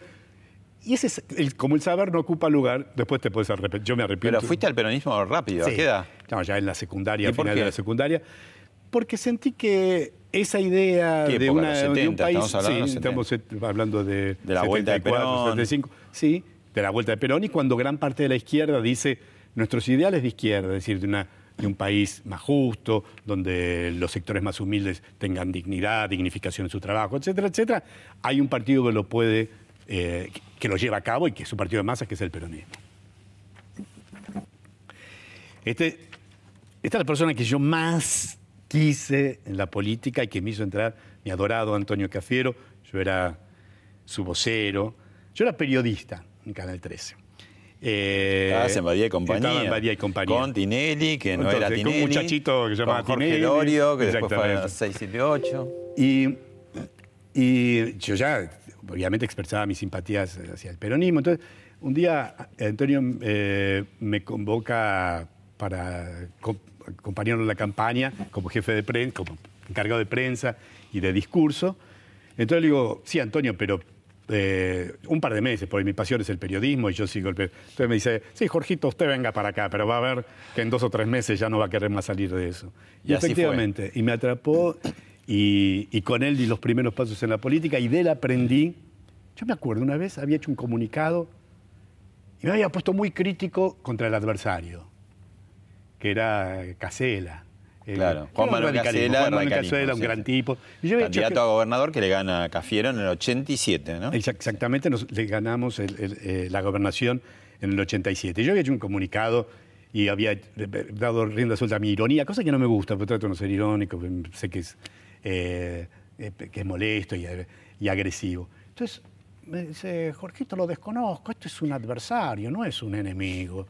Y ese es el- como el saber no ocupa lugar, después te puedes arrepentir. Yo me arrepiento. Pero fuiste al peronismo rápido, ¿a Sí. qué edad? No, ya en la secundaria, ¿Y al final de la secundaria. Porque sentí que esa idea ¿Qué de, una, ¿Los de un 70? país. Estamos hablando sí, estamos hablando de. De la vuelta de 74, Perón. 75. Sí, de la vuelta de Perón. Y cuando gran parte de la izquierda dice nuestros ideales de izquierda, es decir, de una de un país más justo, donde los sectores más humildes tengan dignidad, dignificación en su trabajo, etcétera, etcétera, hay un partido que lo puede, eh, que lo lleva a cabo y que es un partido de masas, que es el peronismo. Este, esta es la persona que yo más quise en la política y que me hizo entrar, mi adorado Antonio Cafiero, yo era su vocero, yo era periodista en Canal 13. Eh, Estabas en Badía y Compañía. Estaba en Badía y Compañía. Con Tinelli, que no Entonces, era con Tinelli. un muchachito que se llamaba con Jorge Tinelli. Lorio, que después fue a Exactamente. 678. Y, y yo ya, obviamente, expresaba mis simpatías hacia el peronismo. Entonces, un día Antonio eh, me convoca para co- acompañarlo en la campaña como jefe de prensa, como encargado de prensa y de discurso. Entonces le digo, sí, Antonio, pero eh, un par de meses, porque mi pasión es el periodismo y yo sigo el periodismo. Entonces me dice, sí, Jorgito, usted venga para acá, pero va a ver que en dos o tres meses ya no va a querer más salir de eso. Y así fue. efectivamente, y me atrapó y, y con él di los primeros pasos en la política y de él aprendí. Yo me acuerdo, una vez había hecho un comunicado y me había puesto muy crítico contra el adversario, que era Casela. El- Claro, Juan Manuel Casela, Juan Manuel Casela, un sí, gran sí. tipo. Y yo había hecho Candidato que- a gobernador que le gana a Cafiero en el 87, ¿no? Exact- Exactamente, nos, le ganamos el- el, eh, la gobernación en el 87. Yo había hecho un comunicado y había eh, dado rienda suelta a mi ironía, cosa que no me gusta, porque trato de no ser irónico, porque sé que es, eh, eh, que es molesto y, y agresivo. Entonces me dice, Jorgito, lo desconozco, esto es un adversario, no es un enemigo.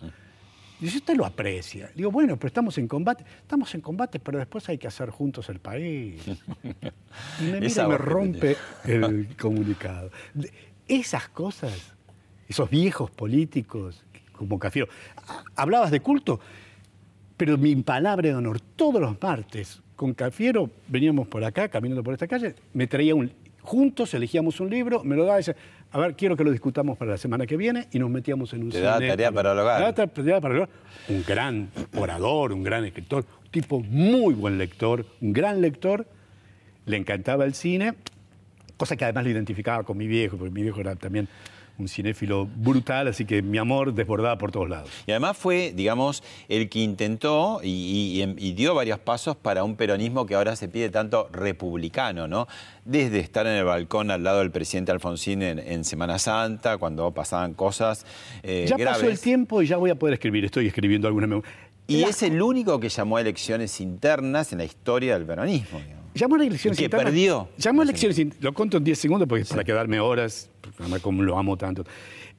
Dice, usted lo aprecia. Digo, bueno, pero estamos en combate. Estamos en combate, pero después hay que hacer juntos el país. Y me mira me rompe el comunicado. Esas cosas, esos viejos políticos como Cafiero. Ah, Hablabas de culto, pero mi palabra de honor, todos los martes, con Cafiero veníamos por acá, caminando por esta calle, me traía un... Juntos elegíamos un libro, me lo daba y decía, a ver, quiero que lo discutamos para la semana que viene, y nos metíamos en un Te daba cine. tarea para. Me daba ta- tarea para dialogar. Un gran orador, un gran escritor, un tipo muy buen lector, un gran lector, le encantaba el cine, cosa que además lo identificaba con mi viejo, porque mi viejo era también un cinéfilo brutal, así que mi amor desbordaba por todos lados. Y además fue, digamos, el que intentó y, y- y dio varios pasos para un peronismo que ahora se pide tanto republicano, ¿no? Desde estar en el balcón al lado del presidente Alfonsín en, en Semana Santa, cuando pasaban cosas eh, ya graves. pasó el tiempo y ya voy a poder escribir, estoy escribiendo alguna memoria. Y La- es el único que llamó a elecciones internas en la historia del peronismo. digamos. Llamó a elecciones Que internas. perdió. Llamó a elecciones internas. Lo cuento en 10 segundos porque para quedarme horas, además como lo amo tanto.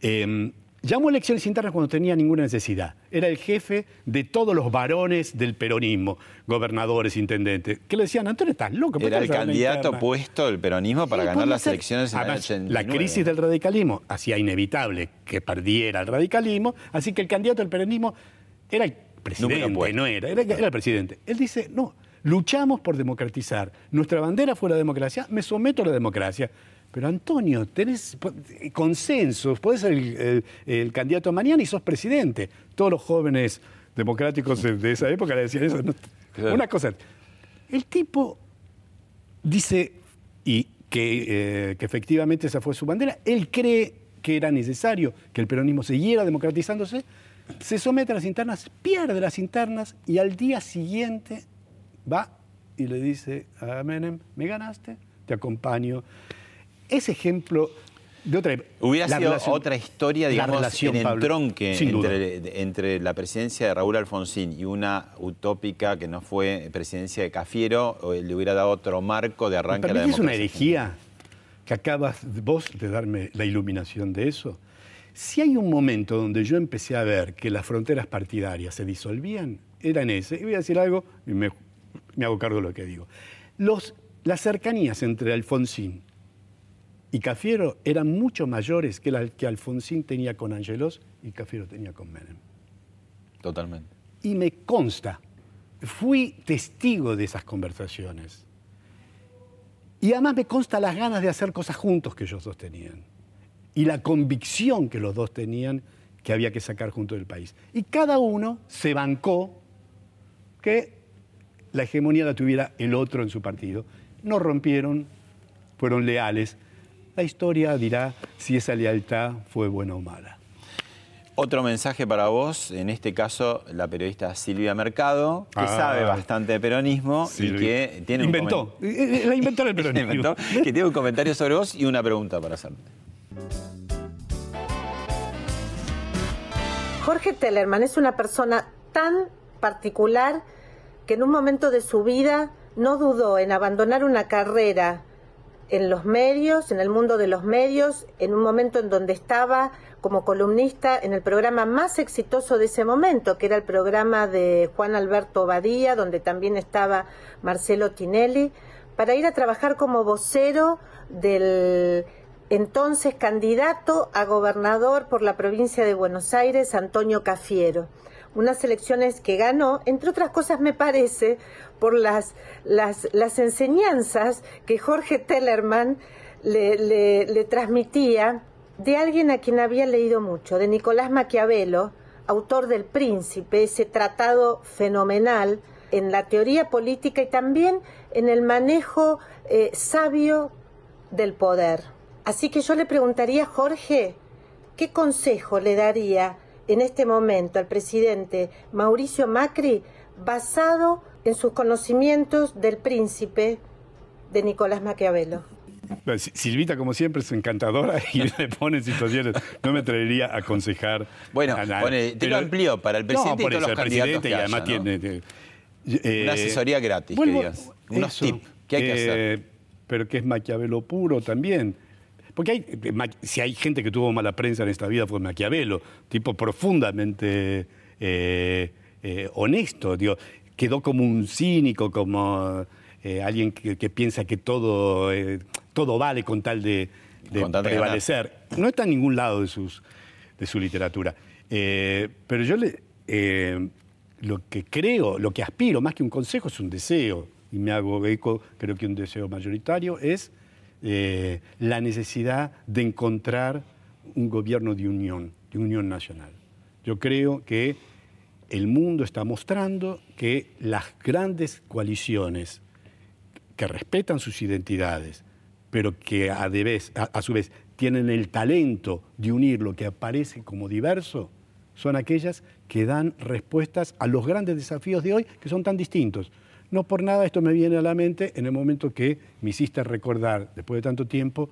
Eh, llamó a elecciones internas cuando tenía ninguna necesidad. Era el jefe de todos los varones del peronismo, gobernadores, intendentes, que le decían, Antonio, estás loco. ¿por qué Era el candidato interna?". puesto del peronismo para Sí, ganar las ser. elecciones en Además, el 89. La crisis del radicalismo hacía inevitable que perdiera el radicalismo, así que el candidato del peronismo era el presidente, no era, era, era el presidente. Él dice, no, luchamos por democratizar. Nuestra bandera fue la democracia, me someto a la democracia. Pero Antonio, tenés po- consensos, podés ser el, el- el candidato mañana y sos presidente. Todos los jóvenes democráticos de de esa época le decían eso. ¿no? Claro. Una cosa, el tipo dice y que, eh, que efectivamente esa fue su bandera. Él cree que era necesario que el peronismo siguiera democratizándose, se somete a las internas, pierde las internas y al día siguiente va y le dice a Menem, me ganaste, te acompaño. Ese ejemplo de otra Hubiera la sido relación- otra historia, digamos, relación, en Pablo, sin duda. entre, entre la presidencia de Raúl Alfonsín y una utópica que no fue presidencia de Cafiero, le hubiera dado otro marco de ¿Me arranque a la permitís una democracia. herejía que acabas vos de darme la iluminación de eso? Si hay un momento donde yo empecé a ver que las fronteras partidarias se disolvían, era en ese. Y voy a decir algo y me, me hago cargo de lo que digo. Los, las cercanías entre Alfonsín y Cafiero eran mucho mayores que las que Alfonsín tenía con Angelos y Cafiero tenía con Menem. Totalmente. Y me consta, fui testigo de esas conversaciones. Y además me consta las ganas de hacer cosas juntos que ellos dos tenían. Y la convicción que los dos tenían que había que sacar junto del país. Y cada uno se bancó que la hegemonía la tuviera el otro en su partido. No rompieron, fueron leales. La historia dirá si esa lealtad fue buena o mala. Otro mensaje para vos, en este caso la periodista Silvia Mercado, que Ah. sabe bastante de peronismo Silvia. y que tiene un Inventó. comen- Eh, eh, La inventó el peronismo. Inventó, que tiene un comentario sobre vos y una pregunta para hacerte. Jorge Tellerman es una persona tan particular que en un momento de su vida no dudó en abandonar una carrera en los medios, en el mundo de los medios, en un momento en donde estaba como columnista en el programa más exitoso de ese momento, que era el programa de Juan Alberto Badía, donde también estaba Marcelo Tinelli, para ir a trabajar como vocero del entonces candidato a gobernador por la provincia de Buenos Aires, Antonio Cafiero. Unas elecciones que ganó, entre otras cosas me parece, por las, las, enseñanzas que Jorge Tellerman le, le- transmitía de alguien a quien había leído mucho, de Nicolás Maquiavelo, autor del Príncipe, ese tratado fenomenal en la teoría política y también en el manejo eh, sabio del poder. Así que yo le preguntaría, Jorge, ¿qué consejo le daría en este momento al presidente Mauricio Macri basado en sus conocimientos del príncipe de Nicolás Maquiavelo? Silvita, como siempre, es encantadora y le pone en situaciones. No me atrevería a aconsejar. Bueno, a te lo amplió para el presidente no, por y todos eso, los el candidatos presidente que y además haya, ¿no? tiene. eh, Una asesoría gratis, que digas. Unos tips. ¿Qué hay que hacer? eh, Pero que es Maquiavelo puro también. Porque hay, eh, si hay gente que tuvo mala prensa en esta vida fue Maquiavelo, tipo profundamente eh, eh, honesto, digo, quedó como un cínico, como eh, alguien que, que piensa que todo, todo vale con tal de, de Con tal de prevalecer. No está en ningún lado de, sus, de su literatura. Pero yo le, lo que creo, lo que aspiro, más que un consejo, es un deseo, y me hago eco, creo que un deseo mayoritario, es eh, la necesidad de encontrar un gobierno de unión, de unión nacional. Yo creo que el mundo está mostrando que las grandes coaliciones que respetan sus identidades, pero que a, a su vez tienen el talento de unir lo que aparece como diverso, son aquellas que dan respuestas a los grandes desafíos de hoy que son tan distintos. No por nada esto me viene a la mente en el momento que me hiciste recordar, después de tanto tiempo,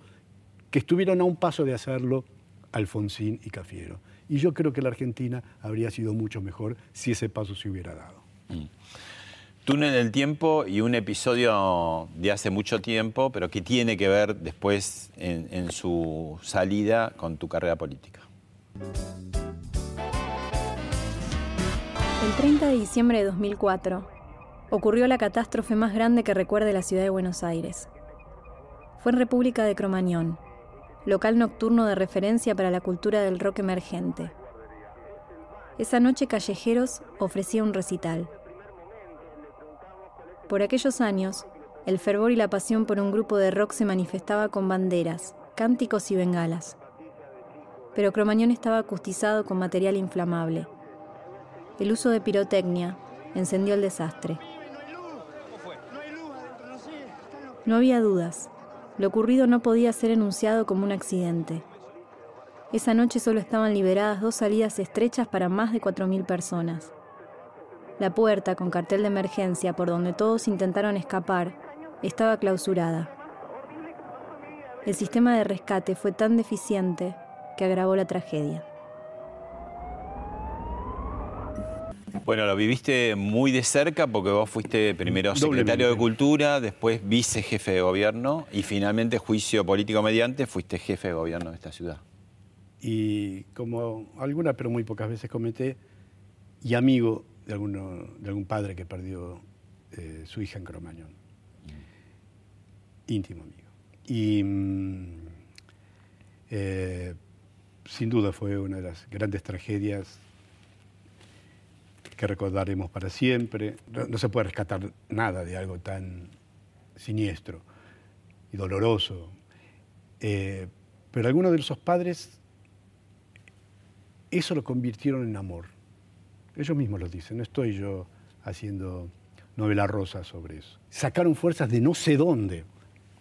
que estuvieron a un paso de hacerlo Alfonsín y Cafiero. Y yo creo que la Argentina habría sido mucho mejor si ese paso se hubiera dado. Túnel del tiempo y un episodio de hace mucho tiempo, pero que tiene que ver después en, en su salida con tu carrera política. El 30 de diciembre de 2004 ocurrió la catástrofe más grande que recuerde la ciudad de Buenos Aires. Fue en República de Cromañón, local nocturno de referencia para la cultura del rock emergente. Esa noche Callejeros ofrecía un recital. Por aquellos años, el fervor y la pasión por un grupo de rock se manifestaba con banderas, cánticos y bengalas. Pero Cromañón estaba acustizado con material inflamable. El uso de pirotecnia encendió el desastre. No había dudas. Lo ocurrido no podía ser enunciado como un accidente. Esa noche solo estaban liberadas dos salidas estrechas para más de 4.000 personas. La puerta, con cartel de emergencia por donde todos intentaron escapar, estaba clausurada. El sistema de rescate fue tan deficiente que agravó la tragedia. Bueno, lo viviste muy de cerca porque vos fuiste primero Doblemente. secretario de Cultura, después vicejefe de gobierno y finalmente, juicio político mediante, fuiste jefe de gobierno de esta ciudad. y como algunas, pero muy pocas veces comenté, y amigo de, alguno, de algún padre que perdió eh, su hija en Cromañón. Íntimo amigo. Y mm, eh, sin duda fue una de las grandes tragedias que recordaremos para siempre. No, se puede rescatar nada de algo tan siniestro y doloroso. Eh, pero algunos de esos padres eso lo convirtieron en amor. Ellos mismos lo dicen, no estoy yo haciendo novela rosa sobre eso. Sacaron fuerzas de no sé dónde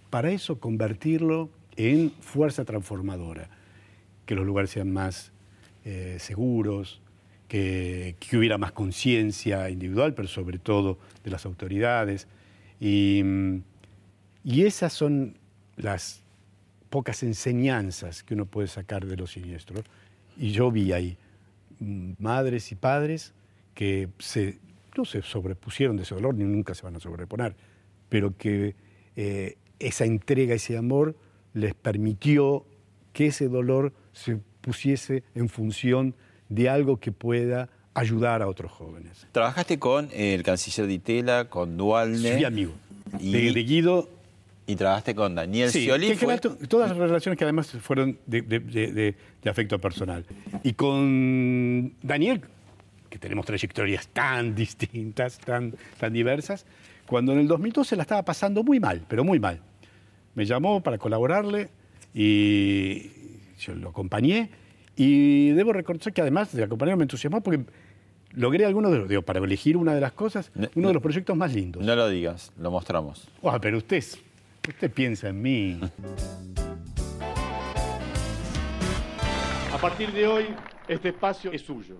para eso convertirlo en fuerza transformadora, que los lugares sean más eh, seguros, que, que hubiera más conciencia individual, pero sobre todo de las autoridades. Y, y esas son las pocas enseñanzas que uno puede sacar de los siniestros. Y yo vi ahí madres y padres que se, no se sobrepusieron de ese dolor, ni nunca se van a sobreponer, pero que eh, esa entrega, ese amor, les permitió que ese dolor se pusiese en función de algo que pueda ayudar a otros jóvenes. Trabajaste con el canciller Di Tella, con Dualde. Fui amigo. Y- De, de Guido, Y trabajaste con Daniel Sí, Scioli. que fue- todas las relaciones que además fueron de, de- de- de- de afecto personal. Y con Daniel, que tenemos trayectorias tan distintas, tan, tan diversas, cuando en el 2012 la estaba pasando muy mal, pero muy mal. Me llamó para colaborarle y yo lo acompañé y debo reconocer que además de acompañarme me entusiasmó porque logré algunos de los, digo, para elegir una de las cosas, No, uno no. de los proyectos más lindos. No lo digas, lo mostramos. Ah, pero usted, usted piensa en mí. A partir de hoy, este espacio es suyo.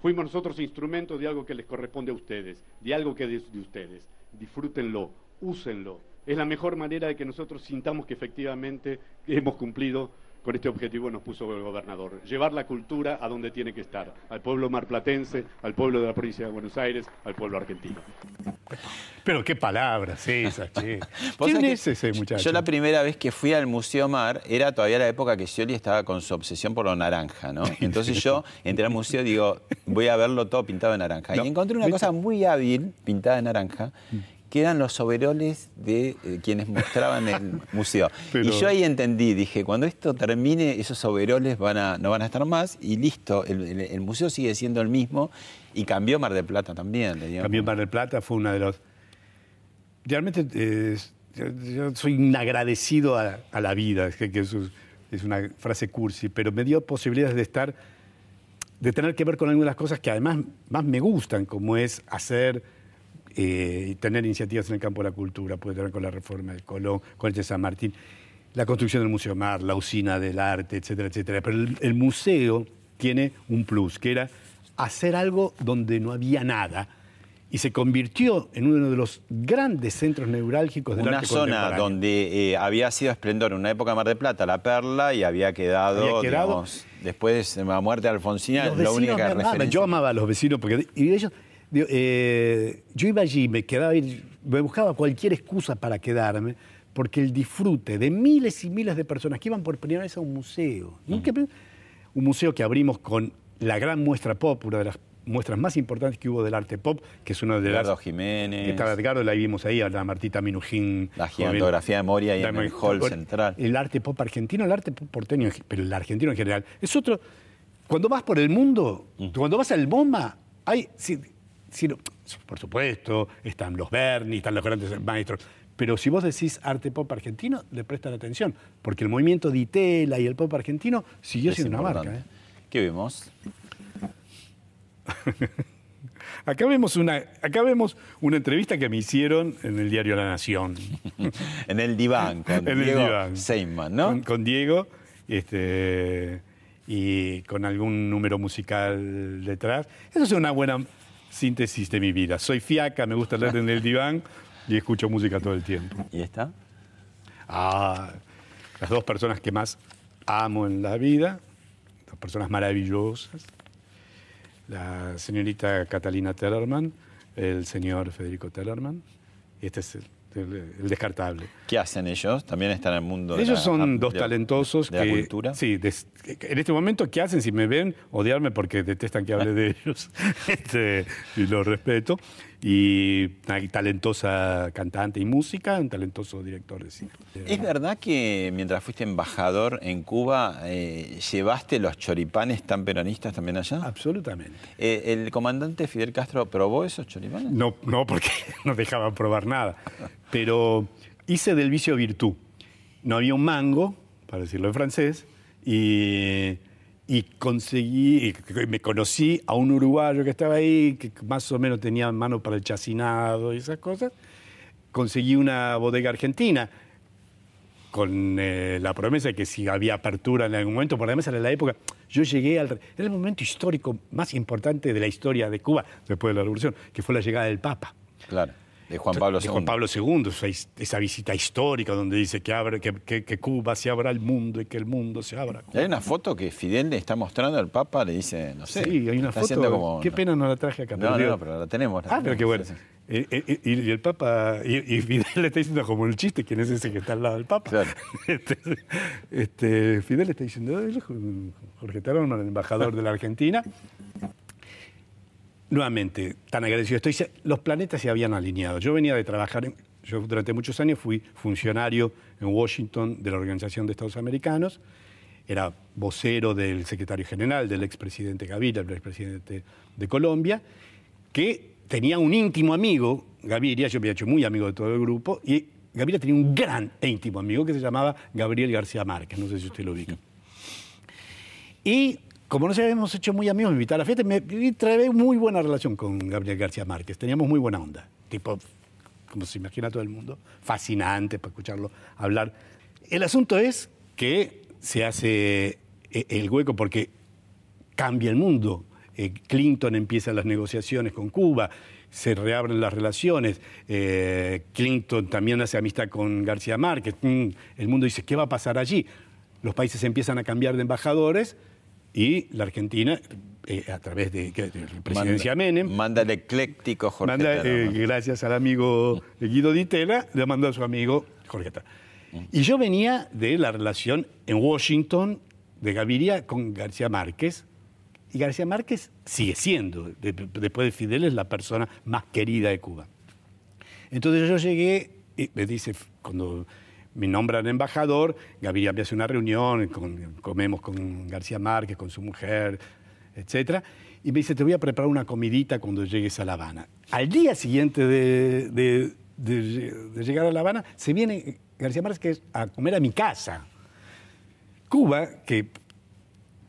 Fuimos nosotros instrumentos de algo que les corresponde a ustedes, de algo que es de ustedes. Disfrútenlo, úsenlo. Es la mejor manera de que nosotros sintamos que efectivamente hemos cumplido con este objetivo nos puso el gobernador. Llevar la cultura a donde tiene que estar, al pueblo marplatense, al pueblo de la provincia de Buenos Aires, al pueblo argentino. Pero qué palabras esas, che. ¿Quién es que ese muchacho? Yo la primera vez que fui al Museo Mar era todavía la época que Scioli estaba con su obsesión por lo naranja, ¿no? Entonces yo entré al museo y digo, voy a verlo todo pintado de naranja. No, y encontré una ¿viste? cosa muy hábil pintada de naranja, que eran los overoles de eh, quienes mostraban el museo. Pero- Y yo ahí entendí, dije, cuando esto termine, esos overoles van a, no van a estar más y listo, el, el- el museo sigue siendo el mismo y cambió Mar del Plata también. También Mar del Plata fue una de los... Realmente eh, yo, yo soy un agradecido a, a la vida, es que, que eso es, es una frase cursi, pero me dio posibilidades de estar, de tener que ver con algunas de las cosas que además más me gustan, como es hacer eh, y tener iniciativas en el campo de la cultura, puede tener con la reforma del Colón, con el de San Martín, la construcción del Museo Mar, la usina del arte, etcétera, etcétera. Pero el, el museo tiene un plus, que era hacer algo donde no había nada. Y se convirtió en uno de los grandes centros neurálgicos del Una arte zona donde eh, había sido esplendor en una época Mar del Plata, la Perla, y había quedado, Había quedado- digamos, después de la muerte de Alfonsina, Los la única referencia. Yo amaba a los vecinos porque y ellos, eh, yo iba allí, me quedaba, me buscaba cualquier excusa para quedarme, porque el disfrute de miles y miles de personas que iban por primera vez a un museo, nunca- un museo que abrimos con la gran muestra pop, una de las muestras más importantes que hubo del arte pop, que es una de Edgardo las Jiménez. que estaba Edgardo, la vimos ahí, a la Martita Minujín. La gigantografía de Moria ahí en el hall central. El arte pop argentino, el arte pop porteño, pero el argentino en general, es otro. Cuando vas por el mundo, Mm. cuando vas al MoMA, hay. Por supuesto, están los Berni, están los grandes maestros. Pero si vos decís arte pop argentino, le prestan atención, porque el movimiento de Itela y el pop argentino siguió Es siendo una marca. ¿eh? ¿Qué vemos? Acá, vemos una, acá vemos una entrevista que me hicieron en el diario La Nación. En el diván, con En el Diego diván. Seyman, ¿no? Con, con Diego este, y con algún número musical detrás. Eso es una buena síntesis de mi vida. Soy fiaca, me gusta leer en el diván y escucho música todo el tiempo. ¿Y esta? Ah, las dos personas que más amo en la vida, dos personas maravillosas, la señorita Catalina Tellerman, el señor Federico Tellerman, y este es el, el- el descartable. ¿Qué hacen ellos? También están en el mundo de Ellos la- son dos de- talentosos de la que, cultura. Sí, des- en este momento, ¿qué hacen? Si me ven, odiarme porque detestan que hable de ellos. Este, y lo respeto. Y una talentosa cantante y música, un talentoso director de cine. ¿Es verdad que mientras fuiste embajador en Cuba eh, llevaste los choripanes tan peronistas también allá? Absolutamente. Eh, ¿El comandante Fidel Castro probó esos choripanes? No, no, porque no dejaban probar nada. Pero hice del vicio virtud. No había un mango, para decirlo en francés, y, y conseguí, y me conocí a un uruguayo que estaba ahí, que más o menos tenía mano para el chacinado y esas cosas. Conseguí una bodega argentina con eh, la promesa de que si había apertura en algún momento, por además era la época, yo llegué al... Era el momento histórico más importante de la historia de Cuba, después de la revolución, que fue la llegada del Papa. Claro. De Juan Pablo de II. Juan Pablo II, esa, visita histórica donde dice que, abre, que, que- que Cuba se abra al mundo y que el mundo se abra. Hay una foto que Fidel le está mostrando al Papa, le dice, no sé. Sí, hay una foto. como- Qué pena no la traje acá. No, no, no, pero la tenemos. la Ah, pero qué bueno. sí, sí. Eh, eh, y, el Papa, y, y Fidel le está diciendo como el chiste, ¿quién es ese que está al lado del Papa? Claro. Este, este, Fidel le está diciendo, "Eh, Jorge Tarón, el embajador de la Argentina. Nuevamente, tan agradecido estoy. Los planetas se habían alineado. Yo venía de trabajar, yo durante muchos años fui funcionario en Washington de la Organización de Estados Americanos, era vocero del secretario general, del expresidente Gaviria, el expresidente de Colombia, que tenía un íntimo amigo, Gaviria, yo me había hecho muy amigo de todo el grupo, y Gaviria tenía un gran e íntimo amigo que se llamaba Gabriel García Márquez, no sé si usted lo ubica. Y como nos habíamos hecho muy amigos, me invitó a la fiesta y me y trae muy buena relación con Gabriel García Márquez. Teníamos muy buena onda. Tipo, como se imagina todo el mundo, fascinante para escucharlo hablar. El asunto es que se hace eh, el hueco porque cambia el mundo. Eh, Clinton empieza las negociaciones con Cuba, se reabren las relaciones. eh, Clinton también hace amistad con García Márquez. Mm, el mundo dice, ¿qué va a pasar allí? Los países empiezan a cambiar de embajadores y la Argentina, eh, a través de, de la presidencia Manda- Menem, Manda el ecléctico Jorge Manda, eh, gracias al amigo Guido Di Tella, le mandó a su amigo Jorge Terán. Y yo venía de la relación en Washington de Gaviria con García Márquez. Y García Márquez sigue siendo, de- después de Fidel, es la persona más querida de Cuba. Entonces yo llegué, y me dice, cuando me nombran embajador, Gaviria me hace una reunión, comemos con García Márquez, con su mujer, etc. Y me dice, te voy a preparar una comidita cuando llegues a La Habana. Al día siguiente de- de llegar a La Habana, se viene García Márquez a comer a mi casa. Cuba, que,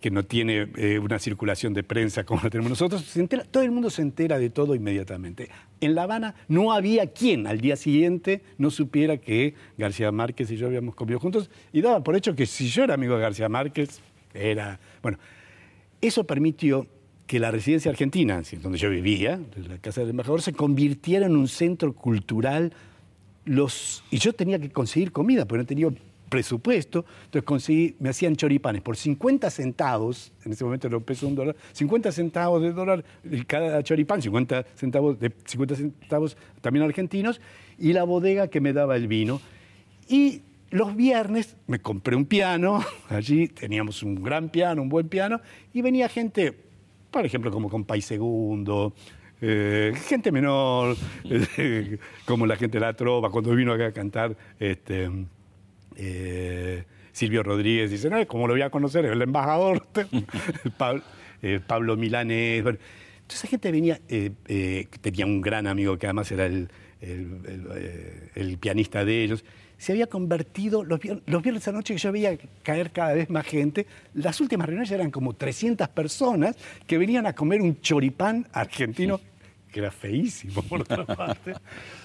que no tiene eh, una circulación de prensa como la tenemos nosotros, todo el mundo se entera de todo inmediatamente. En La Habana no había quien al día siguiente no supiera que García Márquez y yo habíamos comido juntos y daba por hecho que si yo era amigo de García Márquez, era... Bueno, eso permitió que la residencia argentina, donde yo vivía, la casa del embajador, se convirtiera en un centro cultural. Los, y yo tenía que conseguir comida, porque no tenía presupuesto. Entonces conseguí, me hacían choripanes por 50 centavos, en ese momento un peso un dólar, 50 centavos de dólar cada choripán, 50 centavos, de 50 centavos también argentinos, y la bodega que me daba el vino. Y los viernes me compré un piano, allí teníamos un gran piano, un buen piano, y venía gente, por ejemplo, como Compay Segundo, eh, gente menor, como la gente de la trova, cuando vino acá a cantar este, eh, Silvio Rodríguez, dice, no, ¿cómo lo voy a conocer? El embajador, Pablo, eh, bueno. Entonces esa gente venía, eh, tenía un gran amigo que además era el, el- pianista de ellos, se había convertido, los, los viernes la noche que yo veía caer cada vez más gente, las últimas reuniones eran como 300 personas que venían a comer un choripán argentino, que era feísimo por otra parte,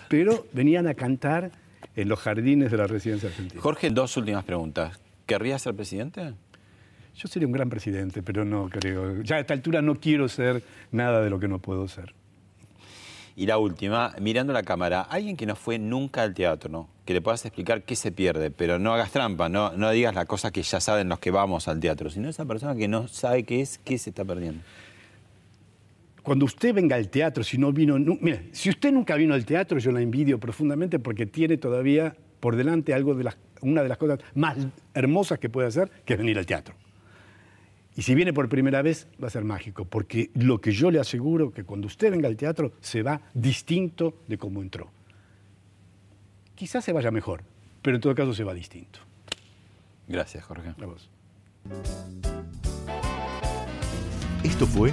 pero venían a cantar en los jardines de la residencia argentina. Jorge, dos últimas preguntas. ¿Querrías ser presidente? Yo sería un gran presidente, pero no creo. Ya a esta altura no quiero ser nada de lo que no puedo ser. Y la última, mirando la cámara, alguien que no fue nunca al teatro, ¿no? que le puedas explicar qué se pierde, pero no hagas trampa, no, no digas la cosa que ya saben los que vamos al teatro, sino esa persona que no sabe qué es, qué se está perdiendo. Cuando usted venga al teatro, si no vino, nu- mire, si usted nunca vino al teatro, yo la envidio profundamente porque tiene todavía por delante algo de las, una de las cosas más hermosas que puede hacer, que es venir al teatro. Y si viene por primera vez, va a ser mágico, porque lo que yo le aseguro que cuando usted venga al teatro se va distinto de cómo entró. Quizás se vaya mejor, pero en todo caso se va distinto. Gracias, Jorge. A vos. Esto fue